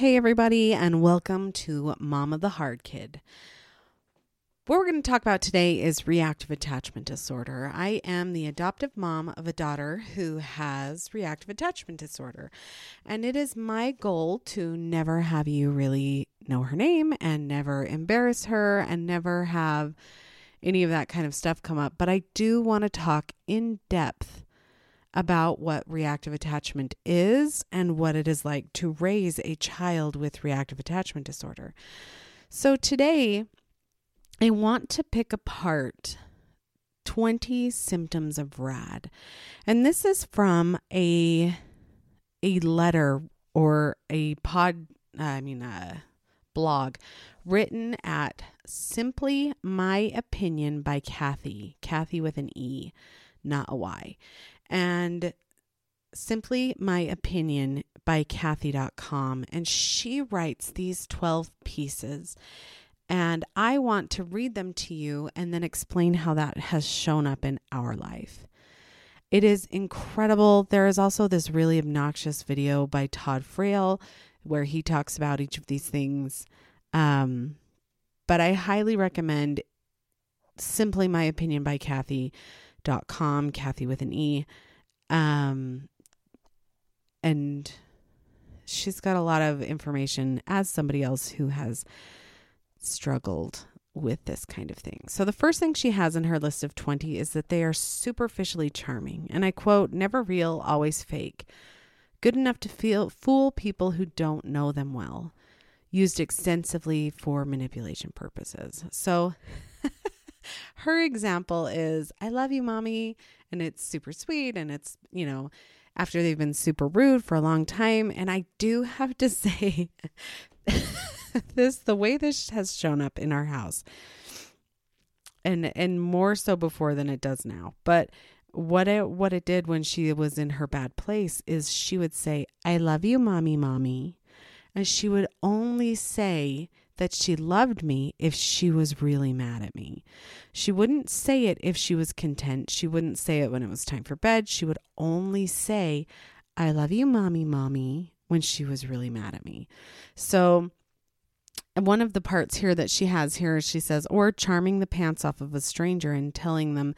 Hey, everybody, and welcome to Mom of the Hard Kid. What we're going to talk about today is reactive attachment disorder. I am the adoptive mom of a daughter who has reactive attachment disorder, and it is my goal to never have you really know her name and never embarrass her and never have any of that kind of stuff come up. But I do want to talk in depth about what reactive attachment is and what it is like to raise a child with reactive attachment disorder. So today, I want to pick apart 20 symptoms of RAD. And this is from a a letter or a pod uh, I mean a blog written at Simply My Opinion by Kathe, Kathe with an E, not a Y and simply my opinion by Kathe.com. And she writes these 12 pieces. And I want to read them to you and then explain how that has shown up in our life. It is incredible. There is also this really obnoxious video by Todd Friel where he talks about each of these things. Um, but I highly recommend simply my opinion by Kathe dot com, Kathe with an E. Um, and she's got a lot of information as somebody else who has struggled with this kind of thing. So the first thing she has in her list of 20 is that they are superficially charming. And I quote, never real, always fake. Good enough to feel fool people who don't know them well. Used extensively for manipulation purposes. So her example is I love you, mommy. And it's super sweet. And it's, you know, after they've been super rude for a long time. And I do have to say, this, the way this has shown up in our house, and and more so before than it does now. But what it what it did when she was in her bad place is she would say, "I love you, mommy, mommy," and she would only say that she loved me if she was really mad at me. She wouldn't say it if she was content. She wouldn't say it when it was time for bed. She would only say, I love you, mommy, mommy, when she was really mad at me. So, one of the parts here that she has here, she says, or charming the pants off of a stranger and telling them,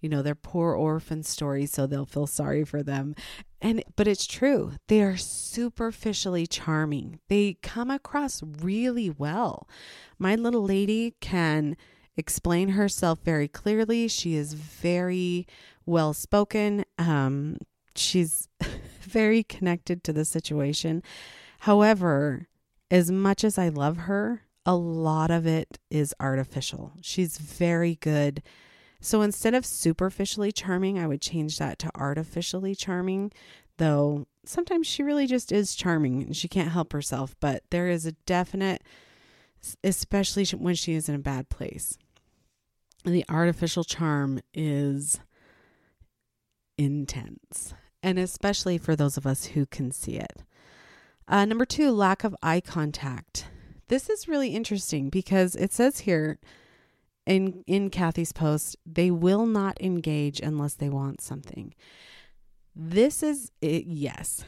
you know, their poor orphan story so they'll feel sorry for them. And but it's true. They are superficially charming. They come across really well. My little lady can explain herself very clearly. She is very well spoken. Um, she's very connected to the situation. However, as much as I love her, a lot of it is artificial. She's very good so instead of superficially charming, I would change that to artificially charming, though sometimes she really just is charming and she can't help herself. But there is a definite, especially when she is in a bad place. The artificial charm is intense, and especially for those of us who can see it. Uh, number two, lack of eye contact. This is really interesting because it says here in in Kathe's post, they will not engage unless they want something. This is it, yes.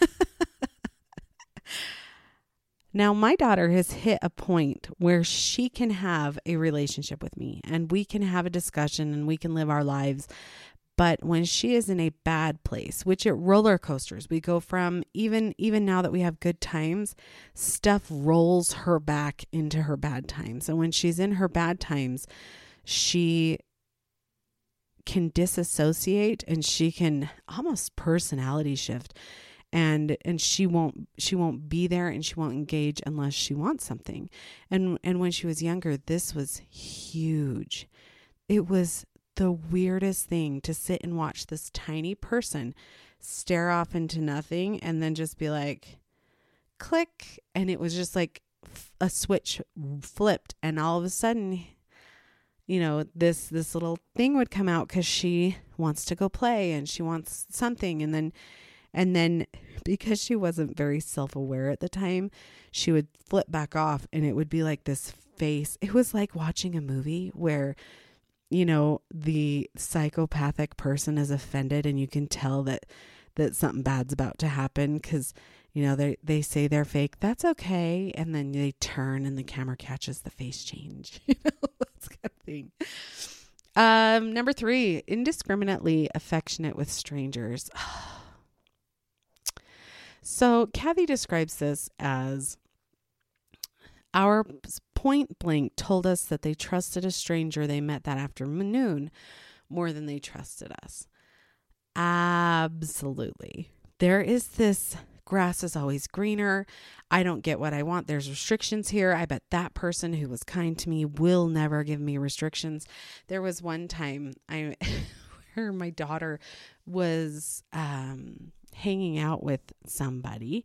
now my daughter has hit a point where she can have a relationship with me and we can have a discussion and we can live our lives. But when she is in a bad place which it roller coasters we go from even even now that we have good times stuff rolls her back into her bad times. And when she's in her bad times she can disassociate and she can almost personality shift and and she won't she won't be there and she won't engage unless she wants something and and when she was younger this was huge it was the weirdest thing to sit and watch this tiny person stare off into nothing and then just be like, click. And it was just like a switch flipped. And all of a sudden, you know, this, this little thing would come out because she wants to go play and she wants something. And then, and then because she wasn't very self aware at the time, she would flip back off and it would be like this face. It was like watching a movie where you know the psychopathic person is offended and you can tell that that something bad's about to happen cuz you know, they they say they're fake. That's okay, and then they turn and the camera catches the face change. You know, that's kind of thing. Um, number three, indiscriminately affectionate with strangers. so Kathe describes this as our point blank told us that they trusted a stranger they met that afternoon more than they trusted us. Absolutely. There is this grass is always greener. I don't get what I want. There's restrictions here. I bet that person who was kind to me will never give me restrictions. There was one time I where my daughter was um hanging out with somebody.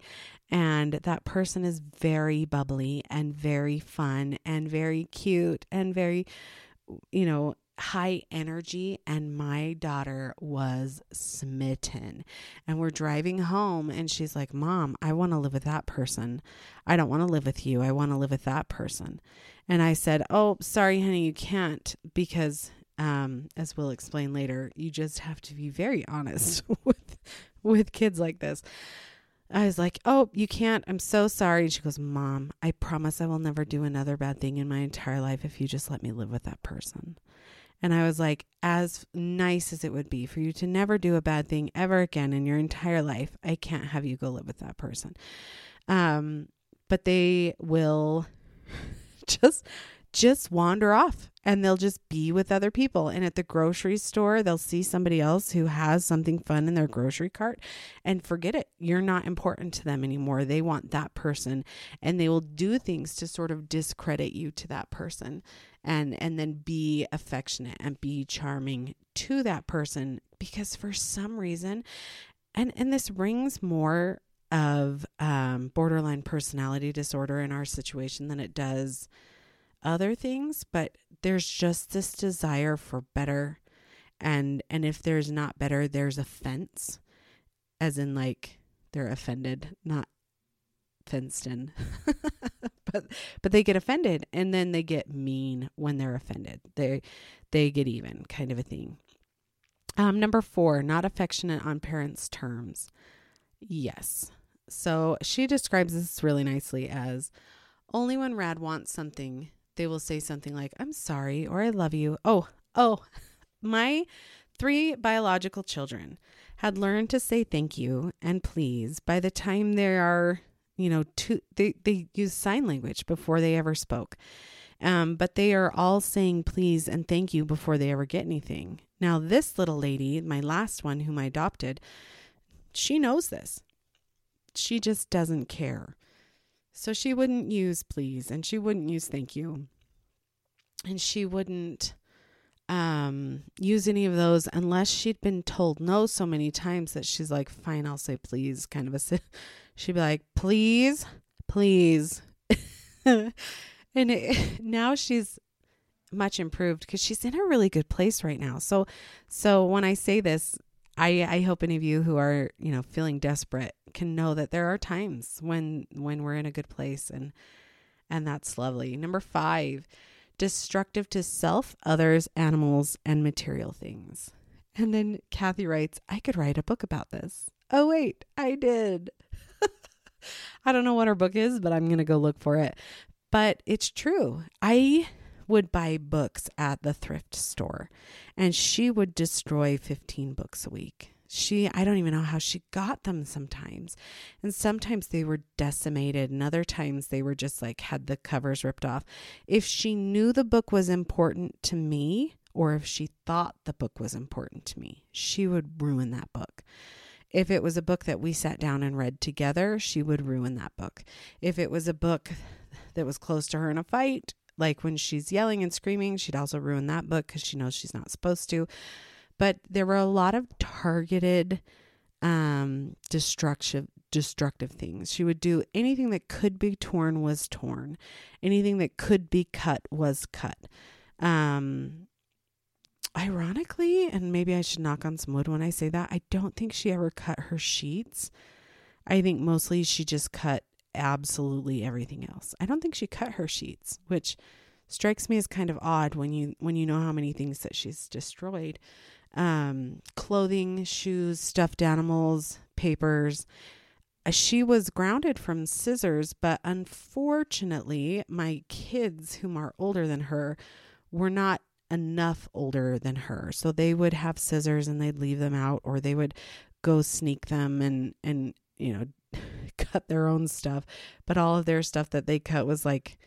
And that person is very bubbly and very fun and very cute and very you know high energy. And my daughter was smitten. And we're driving home and she's like mom i want to live with that person. I don't want to live with you. I want to live with that person. And i said oh sorry honey you can't because um, as we'll explain later you just have to be very honest with with kids like this I was like, Oh, you can't. I'm so sorry. And she goes, Mom, I promise I will never do another bad thing in my entire life if you just let me live with that person. And I was like, as nice as it would be for you to never do a bad thing ever again in your entire life, I can't have you go live with that person. Um, but they will just just wander off and they'll just be with other people. And at the grocery store, they'll see somebody else who has something fun in their grocery cart and forget it. You're not important to them anymore. They want that person and they will do things to sort of discredit you to that person and and then be affectionate and be charming to that person because for some reason and and this rings more of um, borderline personality disorder in our situation than it does other things, but there's just this desire for better. And and if there's not better, there's offense. As in like they're offended, not fenced in. but but they get offended and then they get mean when they're offended. They they get even kind of a thing. Um, number four, not affectionate on parents' terms. Yes. So she describes this really nicely as only when Rad wants something they will say something like, I'm sorry, or I love you. Oh, oh, my three biological children had learned to say thank you and please by the time they are, you know, two, they, they use sign language before they ever spoke. Um, but they are all saying please and thank you before they ever get anything. Now, this little lady, my last one whom I adopted, she knows this. She just doesn't care. So she wouldn't use please and she wouldn't use thank you. And she wouldn't um, use any of those unless she'd been told no so many times that she's like, fine, I'll say please, kind of a. She'd be like, please, please. and it, now she's much improved because she's in a really good place right now. So, so when I say this, I, I hope any of you who are, you know, feeling desperate can know that there are times when when we're in a good place and and that's lovely. Number 5, destructive to self, others, animals, and material things. And then Kathe writes, I could write a book about this. Oh wait, I did. I don't know what her book is, but I'm going to go look for it. But it's true. I would buy books at the thrift store and she would destroy 15 books a week. She, I don't even know how she got them sometimes. And sometimes they were decimated, and other times they were just like had the covers ripped off. If she knew the book was important to me, or if she thought the book was important to me, she would ruin that book. If it was a book that we sat down and read together, she would ruin that book. If it was a book that was close to her in a fight, like when she's yelling and screaming, she'd also ruin that book because she knows she's not supposed to. But there were a lot of targeted, um, destructive, destructive things. She would do anything that could be torn was torn, anything that could be cut was cut. Um, ironically, and maybe I should knock on some wood when I say that, I don't think she ever cut her sheets. I think mostly she just cut absolutely everything else. I don't think she cut her sheets, which strikes me as kind of odd when you when you know how many things that she's destroyed. Um, clothing, shoes, stuffed animals, papers. she was grounded from scissors, but unfortunately, my kids, whom are older than her, were not enough older than her. So they would have scissors and they'd leave them out, or they would go sneak them and, and, you know, cut their own stuff. But all of their stuff that they cut was like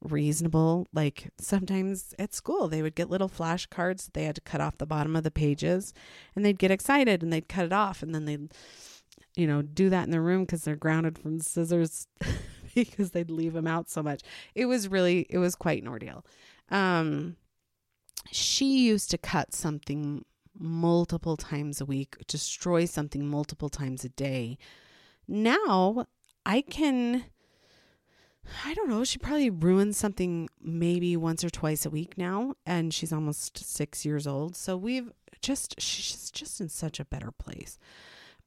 reasonable. Like sometimes at school, they would get little flashcards that they had to cut off the bottom of the pages and they'd get excited and they'd cut it off and then they'd you know, do that in the room because they're grounded from scissors because they'd leave them out so much. It was really, it was quite an ordeal. Um, she used to cut something multiple times a week, destroy something multiple times a day. Now I can, I don't know, she probably ruins something maybe once or twice a week now, and she's almost six years old. So we've just, she's just in such a better place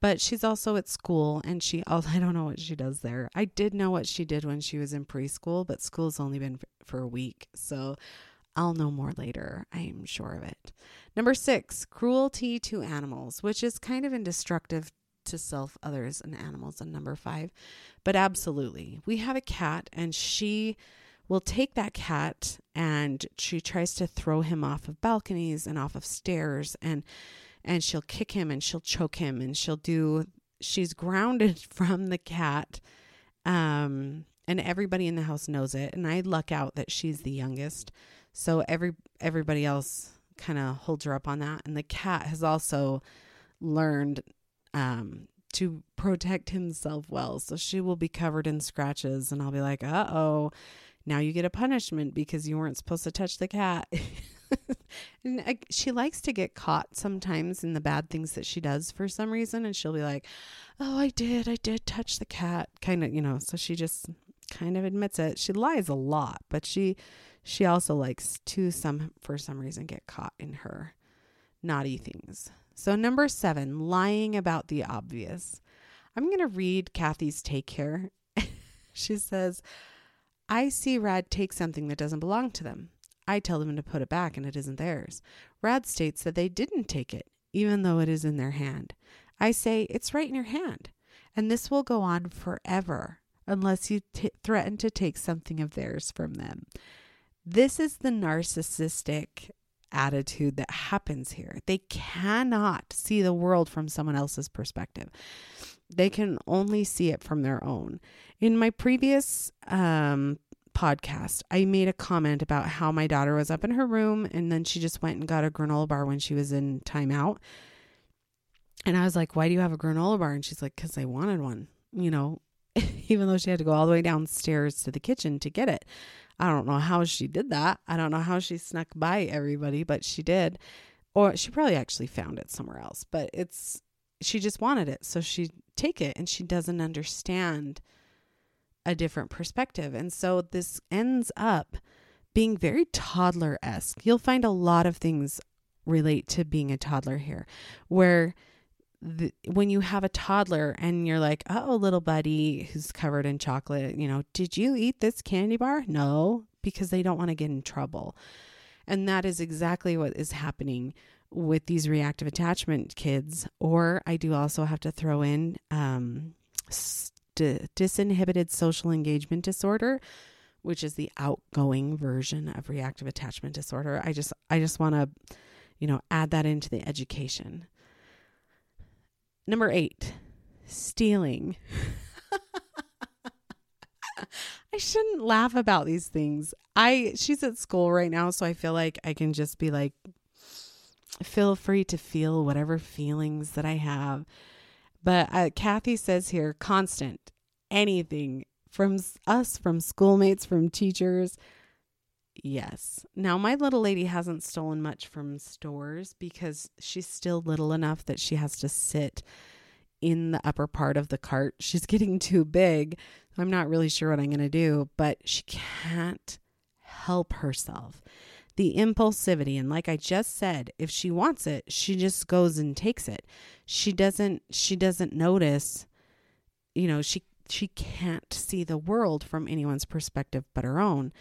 but she's also at school and she I don't know what she does there. I did know what she did when she was in preschool, but school's only been for a week. So I'll know more later. I am sure of it. Number 6, cruelty to animals, which is kind of indestructive to self, others, and animals And number 5. But absolutely. We have a cat and she will take that cat and she tries to throw him off of balconies and off of stairs and and she'll kick him and she'll choke him and she'll do she's grounded from the cat um and everybody in the house knows it and i luck out that she's the youngest so every everybody else kind of holds her up on that and the cat has also learned um to protect himself well so she will be covered in scratches and i'll be like uh-oh now you get a punishment because you weren't supposed to touch the cat and I, she likes to get caught sometimes in the bad things that she does for some reason. And she'll be like, Oh, I did. I did touch the cat. Kind of, you know, so she just kind of admits it. She lies a lot, but she, she also likes to some, for some reason, get caught in her naughty things. So, number seven, lying about the obvious. I'm going to read Kathe's take here. she says, I see Rad take something that doesn't belong to them. I tell them to put it back and it isn't theirs. Rad states that they didn't take it, even though it is in their hand. I say, it's right in your hand. And this will go on forever unless you t- threaten to take something of theirs from them. This is the narcissistic attitude that happens here. They cannot see the world from someone else's perspective. They can only see it from their own. In my previous um, podcast, I made a comment about how my daughter was up in her room and then she just went and got a granola bar when she was in timeout. And I was like, Why do you have a granola bar? And she's like, Because I wanted one, you know, even though she had to go all the way downstairs to the kitchen to get it. I don't know how she did that. I don't know how she snuck by everybody, but she did. Or she probably actually found it somewhere else, but it's, she just wanted it. So she take it and she doesn't understand a different perspective. And so this ends up being very toddler esque. You'll find a lot of things relate to being a toddler here, where the, when you have a toddler and you're like, oh, little buddy who's covered in chocolate, you know, did you eat this candy bar? No, because they don't want to get in trouble. And that is exactly what is happening with these reactive attachment kids. Or I do also have to throw in um, disinhibited social engagement disorder which is the outgoing version of reactive attachment disorder i just i just want to you know add that into the education number 8 stealing I shouldn't laugh about these things. I she's at school right now so I feel like I can just be like feel free to feel whatever feelings that I have but uh, Kathe says here constant, anything from us, from schoolmates, from teachers. Yes. Now, my little lady hasn't stolen much from stores because she's still little enough that she has to sit in the upper part of the cart. She's getting too big. I'm not really sure what I'm going to do, but she can't help herself the impulsivity and like i just said if she wants it she just goes and takes it she doesn't she doesn't notice you know she she can't see the world from anyone's perspective but her own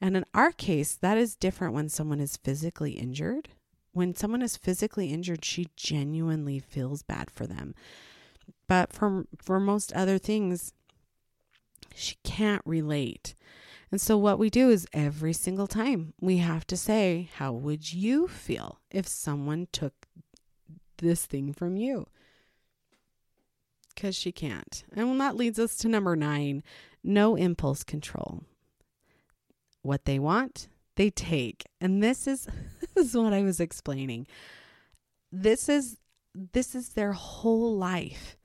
and in our case that is different when someone is physically injured when someone is physically injured she genuinely feels bad for them but for for most other things she can't relate. And so what we do is every single time we have to say, how would you feel if someone took this thing from you? Cuz she can't. And that leads us to number 9, no impulse control. What they want, they take. And this is this is what I was explaining. This is this is their whole life.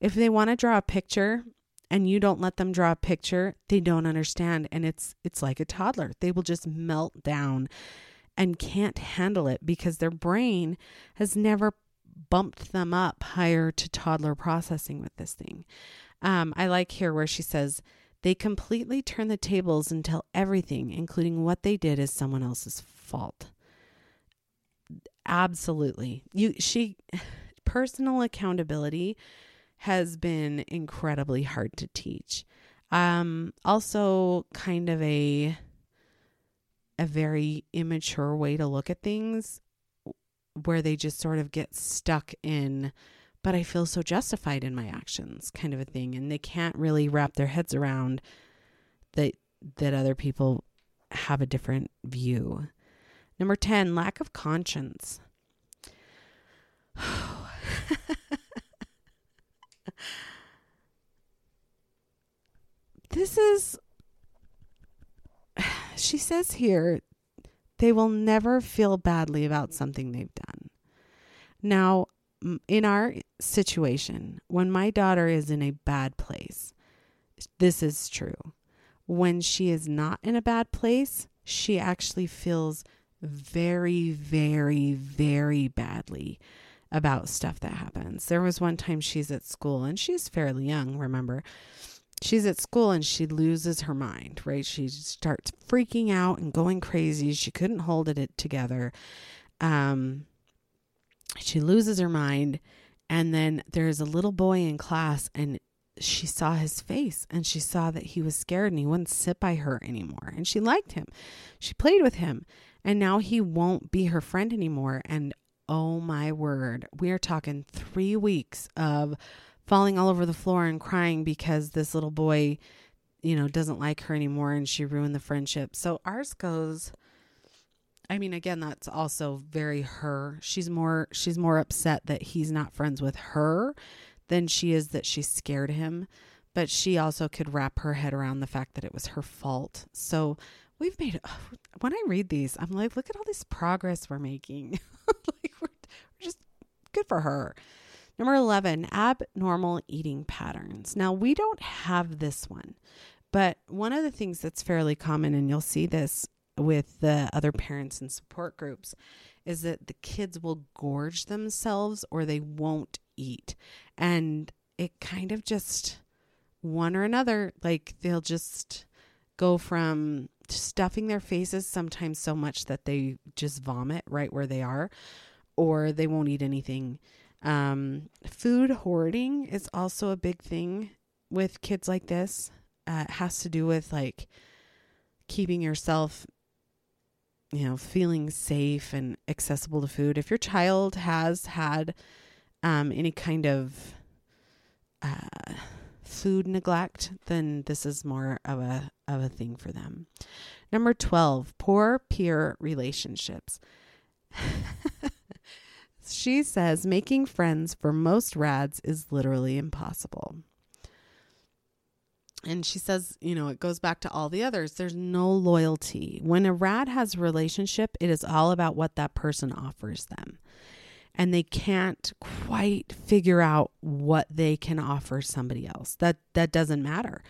If they want to draw a picture and you don't let them draw a picture, they don't understand and it's it's like a toddler. They will just melt down and can't handle it because their brain has never bumped them up higher to toddler processing with this thing. Um, I like here where she says, they completely turn the tables and tell everything, including what they did, is someone else's fault. Absolutely. You she personal accountability has been incredibly hard to teach. Um also kind of a a very immature way to look at things where they just sort of get stuck in but I feel so justified in my actions kind of a thing and they can't really wrap their heads around that that other people have a different view. Number 10, lack of conscience. this is she says here they will never feel badly about something they've done. Now, in our situation, when my daughter is in a bad place, this is true. When she is not in a bad place, she actually feels very, very, very badly about stuff that happens. There was one time she's at school and she's fairly young, remember? She's at school and she loses her mind, right? She starts freaking out and going crazy. She couldn't hold it together. Um, she loses her mind and then there's a little boy in class and she saw his face and she saw that he was scared and he wouldn't sit by her anymore and she liked him. She played with him and now he won't be her friend anymore and oh my word we are talking 3 weeks of falling all over the floor and crying because this little boy you know doesn't like her anymore and she ruined the friendship. So ours goes I mean, again, that's also very her. She's more she's more upset that he's not friends with her than she is that she scared him. But she also could wrap her head around the fact that it was her fault. So we've made when I read these, I'm like, look at all this progress we're making. like we're, we're just good for her. Number 11, abnormal eating patterns. Now, we don't have this one, but one of the things that's fairly common, and you'll see this with the other parents and support groups is that the kids will gorge themselves or they won't eat. And it kind of just one or another, like they'll just go from stuffing their faces sometimes so much that they just vomit right where they are, or they won't eat anything. Um, food hoarding is also a big thing with kids like this. Uh, it has to do with like keeping yourself you know, feeling safe and accessible to food. If your child has had um, any kind of uh, food neglect, then this is more of a of a thing for them. Number twelve, poor peer relationships. she says making friends for most rads is literally impossible and she says, you know, it goes back to all the others. There's no loyalty. When a rat has a relationship, it is all about what that person offers them. And they can't quite figure out what they can offer somebody else. That that doesn't matter.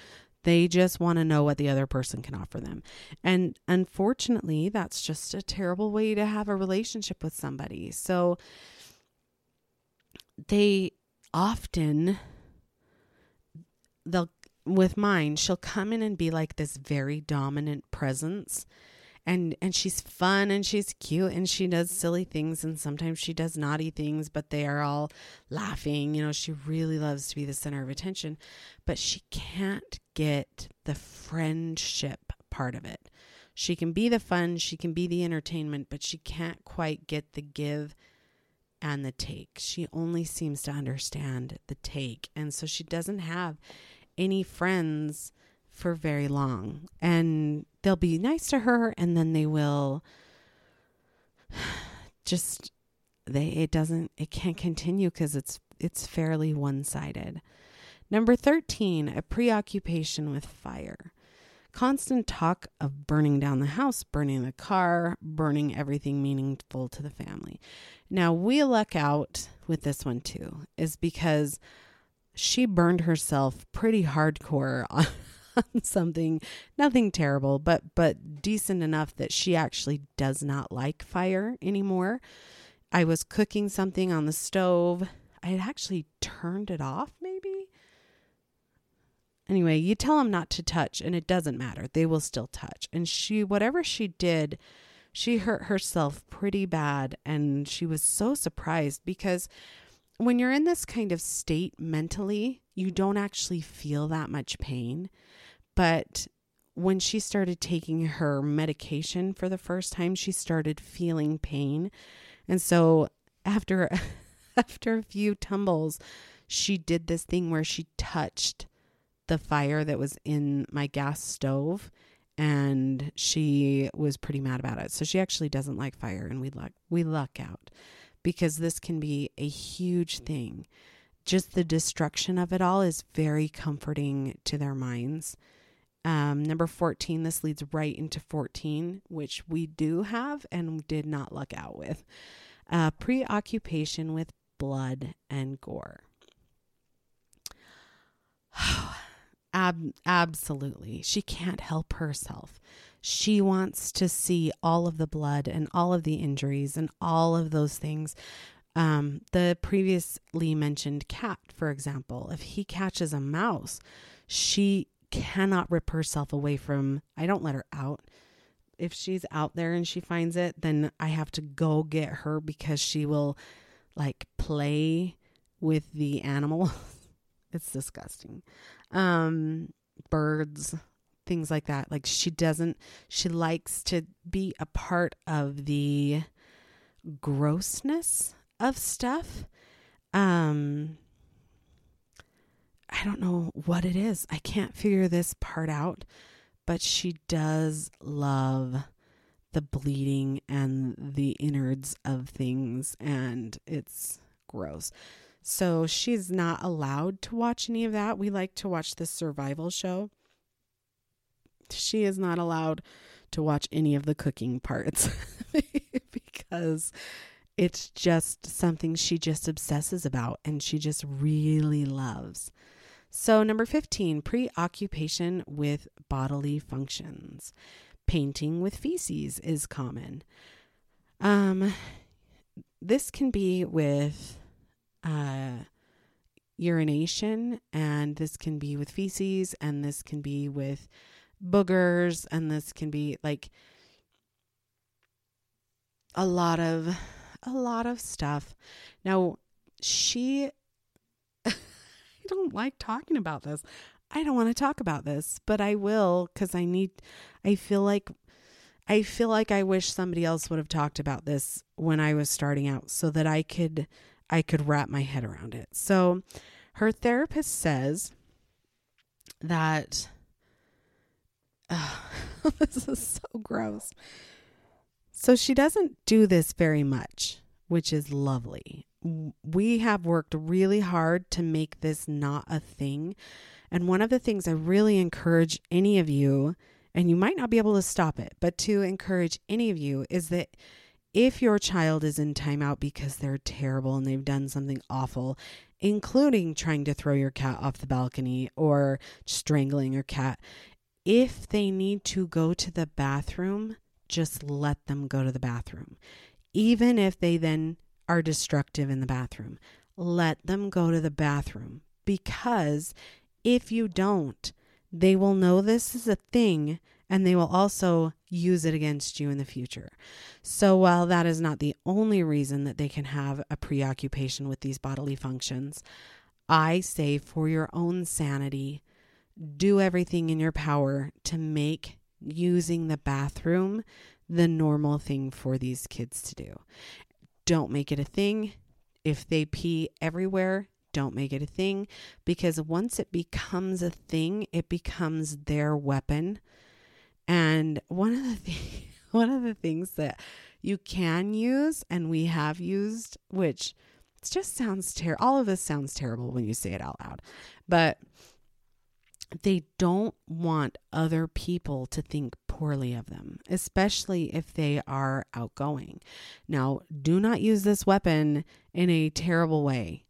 They just want to know what the other person can offer them. And unfortunately, that's just a terrible way to have a relationship with somebody. So they often they'll with mine, she'll come in and be like this very dominant presence. And and she's fun and she's cute and she does silly things and sometimes she does naughty things, but they are all laughing. You know, she really loves to be the center of attention, but she can't get the friendship part of it. She can be the fun, she can be the entertainment, but she can't quite get the give and the take. She only seems to understand the take. And so she doesn't have any friends for very long. And they'll be nice to her and then they will just they it doesn't it can't continue cuz it's it's fairly one-sided. Number 13, a preoccupation with fire. Constant talk of burning down the house, burning the car, burning everything meaningful to the family. Now, we luck out with this one too, is because she burned herself pretty hardcore on, on something, nothing terrible, but but decent enough that she actually does not like fire anymore. I was cooking something on the stove. I had actually turned it off, maybe. Anyway, you tell them not to touch, and it doesn't matter. They will still touch. And she, whatever she did, she hurt herself pretty bad. And she was so surprised because when you're in this kind of state mentally, you don't actually feel that much pain. But when she started taking her medication for the first time, she started feeling pain. And so after after a few tumbles, she did this thing where she touched the fire that was in my gas stove and she was pretty mad about it. So she actually doesn't like fire, and we luck we luck out because this can be a huge thing. Just the destruction of it all is very comforting to their minds. Um, number 14, this leads right into 14, which we do have and did not luck out with. Uh, preoccupation with blood and gore. Ab- absolutely. She can't help herself. She wants to see all of the blood and all of the injuries and all of those things. Um, the previously mentioned cat, for example, if he catches a mouse, she cannot rip herself away from. I don't let her out. If she's out there and she finds it, then I have to go get her because she will like play with the animal. it's disgusting um, birds, things like that. Like she doesn't, she likes to be a part of the grossness of stuff. Um, I don't know what it is. I can't figure this part out, but she does love the bleeding and the innards of things, and it's gross. So she's not allowed to watch any of that. We like to watch the survival show. She is not allowed to watch any of the cooking parts because it's just something she just obsesses about and she just really loves. So, number 15, preoccupation with bodily functions. Painting with feces is common. Um, this can be with uh, urination, and this can be with feces, and this can be with boogers, and this can be like a lot of a lot of stuff. Now, she I don't like talking about this. I don't want to talk about this, but I will cuz I need I feel like I feel like I wish somebody else would have talked about this when I was starting out so that I could I could wrap my head around it. So her therapist says that this is so gross. So she doesn't do this very much, which is lovely. We have worked really hard to make this not a thing. And one of the things I really encourage any of you, and you might not be able to stop it, but to encourage any of you is that if your child is in timeout because they're terrible and they've done something awful, including trying to throw your cat off the balcony or strangling your cat, if they need to go to the bathroom, just let them go to the bathroom. Even if they then are destructive in the bathroom, let them go to the bathroom because if you don't, they will know this is a thing and they will also use it against you in the future. So, while that is not the only reason that they can have a preoccupation with these bodily functions, I say for your own sanity, do everything in your power to make using the bathroom the normal thing for these kids to do. Don't make it a thing. If they pee everywhere, don't make it a thing because once it becomes a thing, it becomes their weapon. And one of the th- one of the things that you can use and we have used, which it just sounds terrible. All of this sounds terrible when you say it out loud, but they don't want other people to think poorly of them, especially if they are outgoing. Now, do not use this weapon in a terrible way.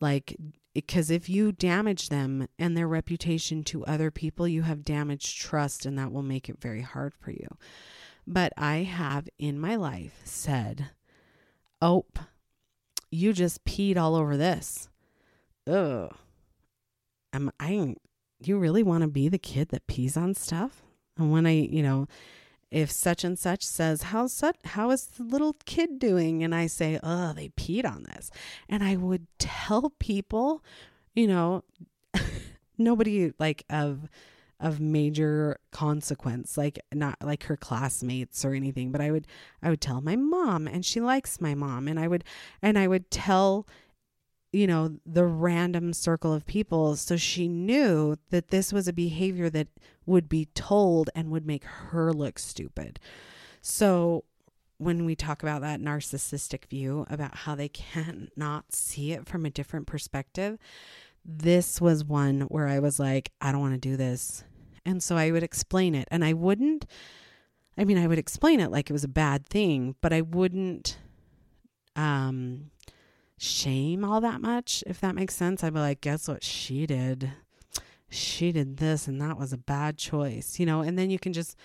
Like, because if you damage them and their reputation to other people, you have damaged trust, and that will make it very hard for you. But I have in my life said, Oh, you just peed all over this. Ugh. Am I you really want to be the kid that pees on stuff? And when I, you know, if such and such says, How's such how is the little kid doing? And I say, Oh, they peed on this. And I would tell people, you know, nobody like of of major consequence like not like her classmates or anything but i would i would tell my mom and she likes my mom and i would and i would tell you know the random circle of people so she knew that this was a behavior that would be told and would make her look stupid so when we talk about that narcissistic view about how they cannot see it from a different perspective this was one where I was like, I don't want to do this. And so I would explain it. And I wouldn't, I mean, I would explain it like it was a bad thing, but I wouldn't um, shame all that much, if that makes sense. I'd be like, guess what she did? She did this, and that was a bad choice, you know? And then you can just,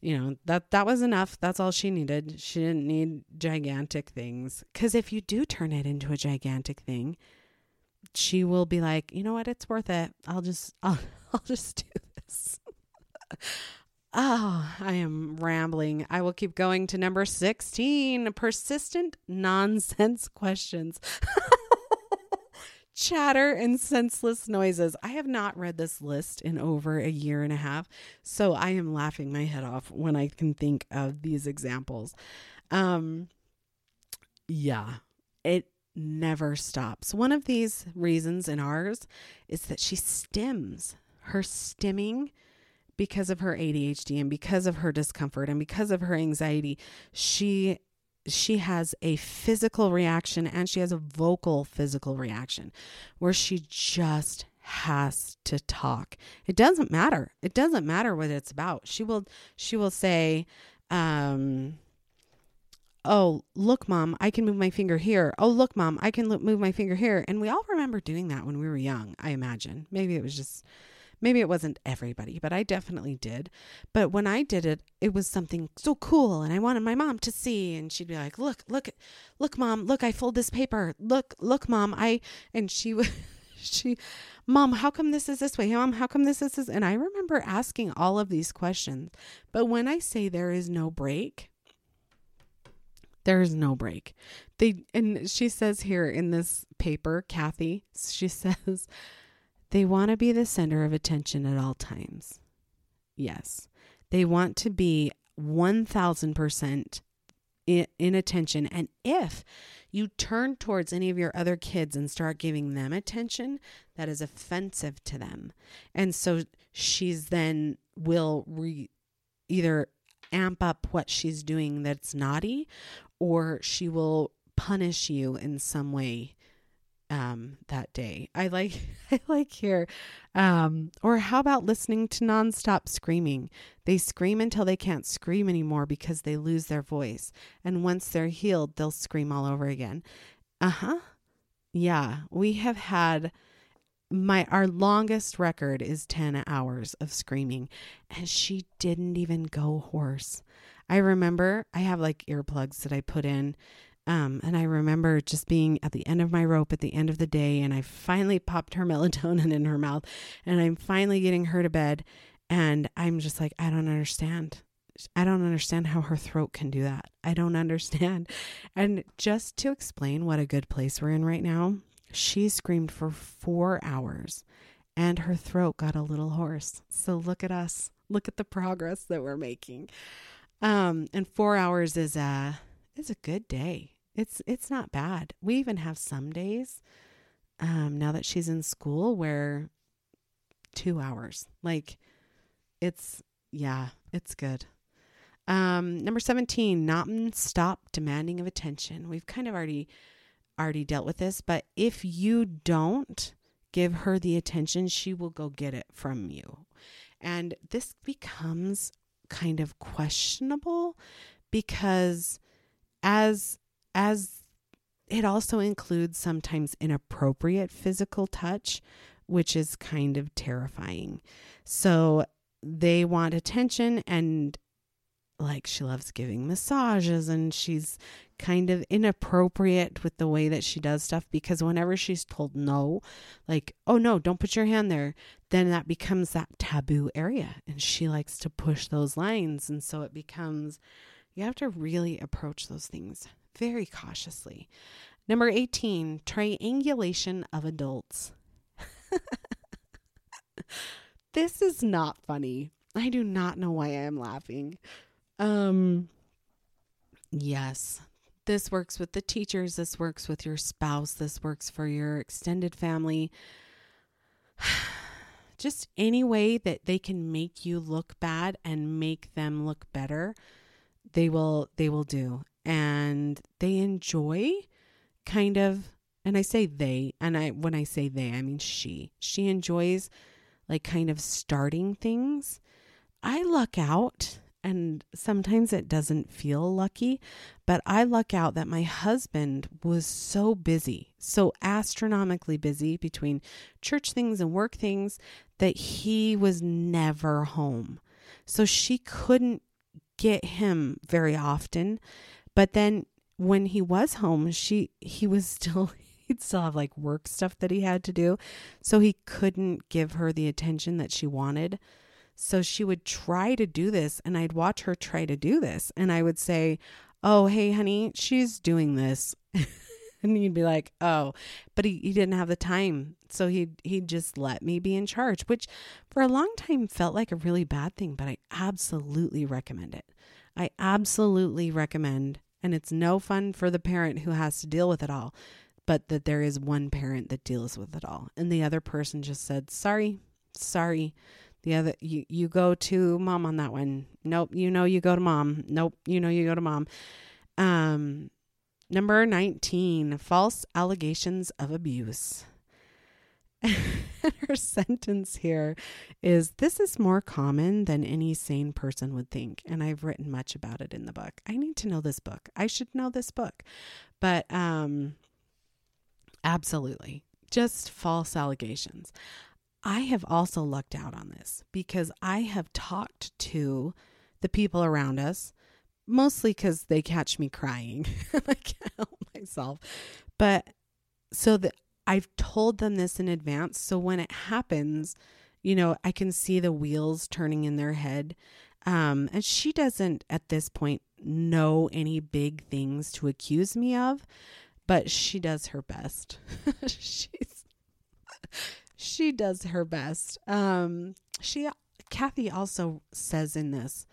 you know that that was enough that's all she needed she didn't need gigantic things because if you do turn it into a gigantic thing she will be like, you know what, it's worth it. I'll just I'll I'll just do this. oh, I am rambling. I will keep going to number 16, persistent nonsense questions. Chatter and senseless noises. I have not read this list in over a year and a half, so I am laughing my head off when I can think of these examples. Um yeah. It never stops. One of these reasons in ours is that she stims. Her stimming because of her ADHD and because of her discomfort and because of her anxiety, she she has a physical reaction and she has a vocal physical reaction where she just has to talk. It doesn't matter. It doesn't matter what it's about. She will she will say um oh, look, mom, I can move my finger here. Oh, look, mom, I can move my finger here. And we all remember doing that when we were young, I imagine. Maybe it was just, maybe it wasn't everybody, but I definitely did. But when I did it, it was something so cool. And I wanted my mom to see. And she'd be like, look, look, look, mom, look, I fold this paper. Look, look, mom, I, and she would, she, Mom, how come this is this way? Mom, how come this is this? And I remember asking all of these questions. But when I say there is no break, there's no break. They and she says here in this paper, Kathe, she says they want to be the center of attention at all times. Yes. They want to be 1000% in, in attention and if you turn towards any of your other kids and start giving them attention, that is offensive to them. And so she's then will re, either amp up what she's doing that's naughty or she will punish you in some way um, that day. I like I like here. Um, or how about listening to nonstop screaming? They scream until they can't scream anymore because they lose their voice. And once they're healed, they'll scream all over again. Uh-huh. Yeah, we have had my our longest record is 10 hours of screaming and she didn't even go hoarse. I remember I have like earplugs that I put in. Um, and I remember just being at the end of my rope at the end of the day, and I finally popped her melatonin in her mouth, and I'm finally getting her to bed. And I'm just like, I don't understand. I don't understand how her throat can do that. I don't understand. And just to explain what a good place we're in right now, she screamed for four hours and her throat got a little hoarse. So look at us. Look at the progress that we're making. Um, and four hours is a is a good day. It's it's not bad. We even have some days um now that she's in school where 2 hours. Like it's yeah, it's good. Um number 17, not stop demanding of attention. We've kind of already already dealt with this, but if you don't give her the attention, she will go get it from you. And this becomes kind of questionable because as as it also includes sometimes inappropriate physical touch, which is kind of terrifying. So they want attention and like she loves giving massages and she's kind of inappropriate with the way that she does stuff because whenever she's told no, like, oh no, don't put your hand there, then that becomes that taboo area. And she likes to push those lines. And so it becomes, you have to really approach those things very cautiously. Number 18, triangulation of adults. this is not funny. I do not know why I am laughing. Um, yes, this works with the teachers, this works with your spouse, this works for your extended family. Just any way that they can make you look bad and make them look better, they will they will do. And they enjoy kind of and I say they, and I when I say they, I mean she. She enjoys like kind of starting things. I luck out and sometimes it doesn't feel lucky, but I luck out that my husband was so busy, so astronomically busy between church things and work things that he was never home. So she couldn't get him very often. But then when he was home, she he was still he'd still have like work stuff that he had to do. So he couldn't give her the attention that she wanted. So she would try to do this, and I'd watch her try to do this. And I would say, Oh, hey, honey, she's doing this. and he'd be like, Oh, but he, he didn't have the time. So he'd, he'd just let me be in charge, which for a long time felt like a really bad thing, but I absolutely recommend it. I absolutely recommend, and it's no fun for the parent who has to deal with it all, but that there is one parent that deals with it all. And the other person just said, Sorry, sorry. The other you you go to mom on that one. Nope you know you go to mom. Nope you know you go to mom. Um number 19 false allegations of abuse her sentence here is this is more common than any sane person would think and i've written much about it in the book i need to know this book i should know this book but um absolutely just false allegations I have also lucked out on this because I have talked to the people around us, mostly because they catch me crying. I can't help myself. But so that I've told them this in advance. So when it happens, you know, I can see the wheels turning in their head. Um, and she doesn't at this point know any big things to accuse me of, but she does her best. She's she does her best. Um, she Kathe also says in this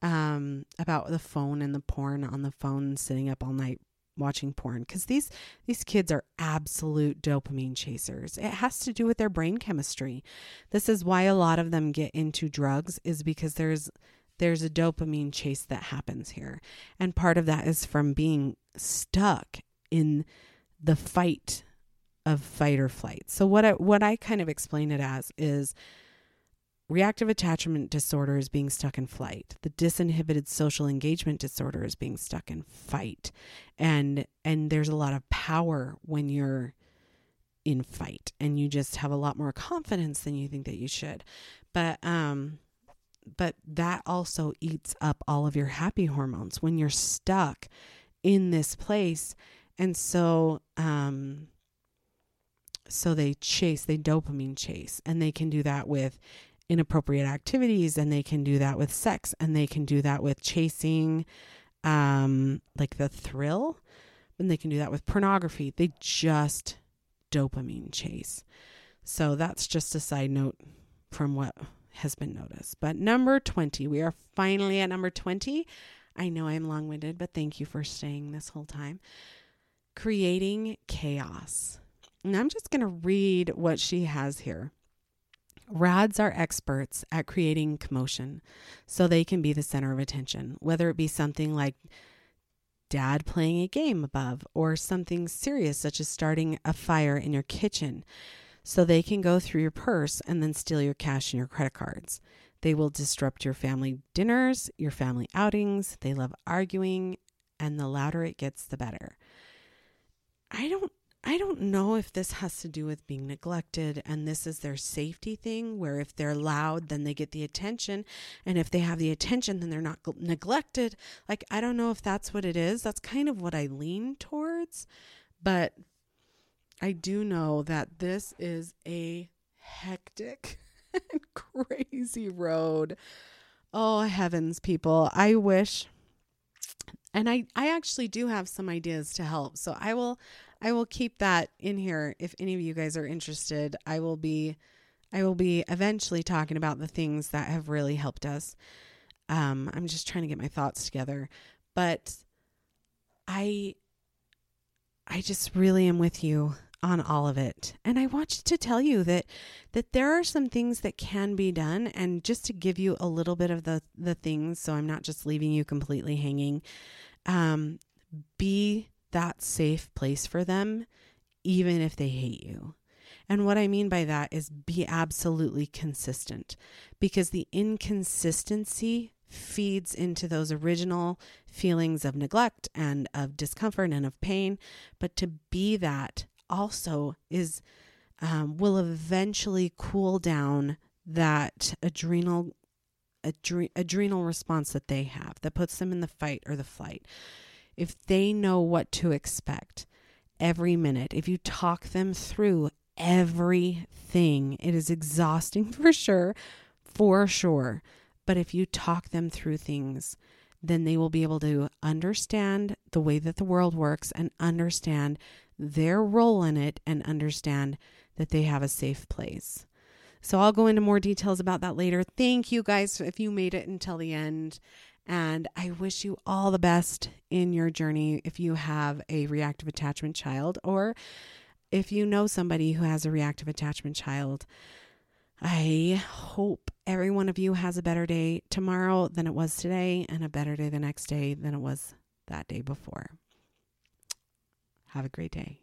um, about the phone and the porn on the phone, sitting up all night watching porn because these these kids are absolute dopamine chasers. It has to do with their brain chemistry. This is why a lot of them get into drugs is because there's there's a dopamine chase that happens here. And part of that is from being stuck in the fight of fight or flight. So what I, what I kind of explain it as is reactive attachment disorder is being stuck in flight. The disinhibited social engagement disorder is being stuck in fight. And and there's a lot of power when you're in fight and you just have a lot more confidence than you think that you should. But um but that also eats up all of your happy hormones when you're stuck in this place. And so um so they chase, they dopamine chase, and they can do that with inappropriate activities, and they can do that with sex, and they can do that with chasing, um, like the thrill, and they can do that with pornography. They just dopamine chase. So that's just a side note from what has been noticed. But number 20, we are finally at number 20. I know I'm long winded, but thank you for staying this whole time. creating chaos. And I'm just going to read what she has here. RADs are experts at creating commotion so they can be the center of attention, whether it be something like dad playing a game above or something serious such as starting a fire in your kitchen so they can go through your purse and then steal your cash and your credit cards. They will disrupt your family dinners, your family outings. They love arguing, and the louder it gets, the better. I don't I don't know if this has to do with being neglected and this is their safety thing where if they're loud then they get the attention and if they have the attention then they're not neglected. Like I don't know if that's what it is. That's kind of what I lean towards, but I do know that this is a hectic and crazy road. Oh heavens people, I wish and I I actually do have some ideas to help. So I will I will keep that in here if any of you guys are interested. I will be I will be eventually talking about the things that have really helped us. Um, I'm just trying to get my thoughts together, but I I just really am with you on all of it. And I want to tell you that that there are some things that can be done and just to give you a little bit of the the things so I'm not just leaving you completely hanging. Um be that safe place for them, even if they hate you. And what I mean by that is be absolutely consistent because the inconsistency feeds into those original feelings of neglect and of discomfort and of pain. But to be that also is um, will eventually cool down that adrenal adre- adrenal response that they have that puts them in the fight or the flight if they know what to expect every minute, if you talk them through everything, it is exhausting for sure, for sure. But if you talk them through things, then they will be able to understand the way that the world works and understand their role in it and understand that they have a safe place. So I'll go into more details about that later. Thank you guys if you made it until the end. And I wish you all the best in your journey if you have a reactive attachment child or if you know somebody who has a reactive attachment child. I hope every one of you has a better day tomorrow than it was today and a better day the next day than it was that day before. Have a great day.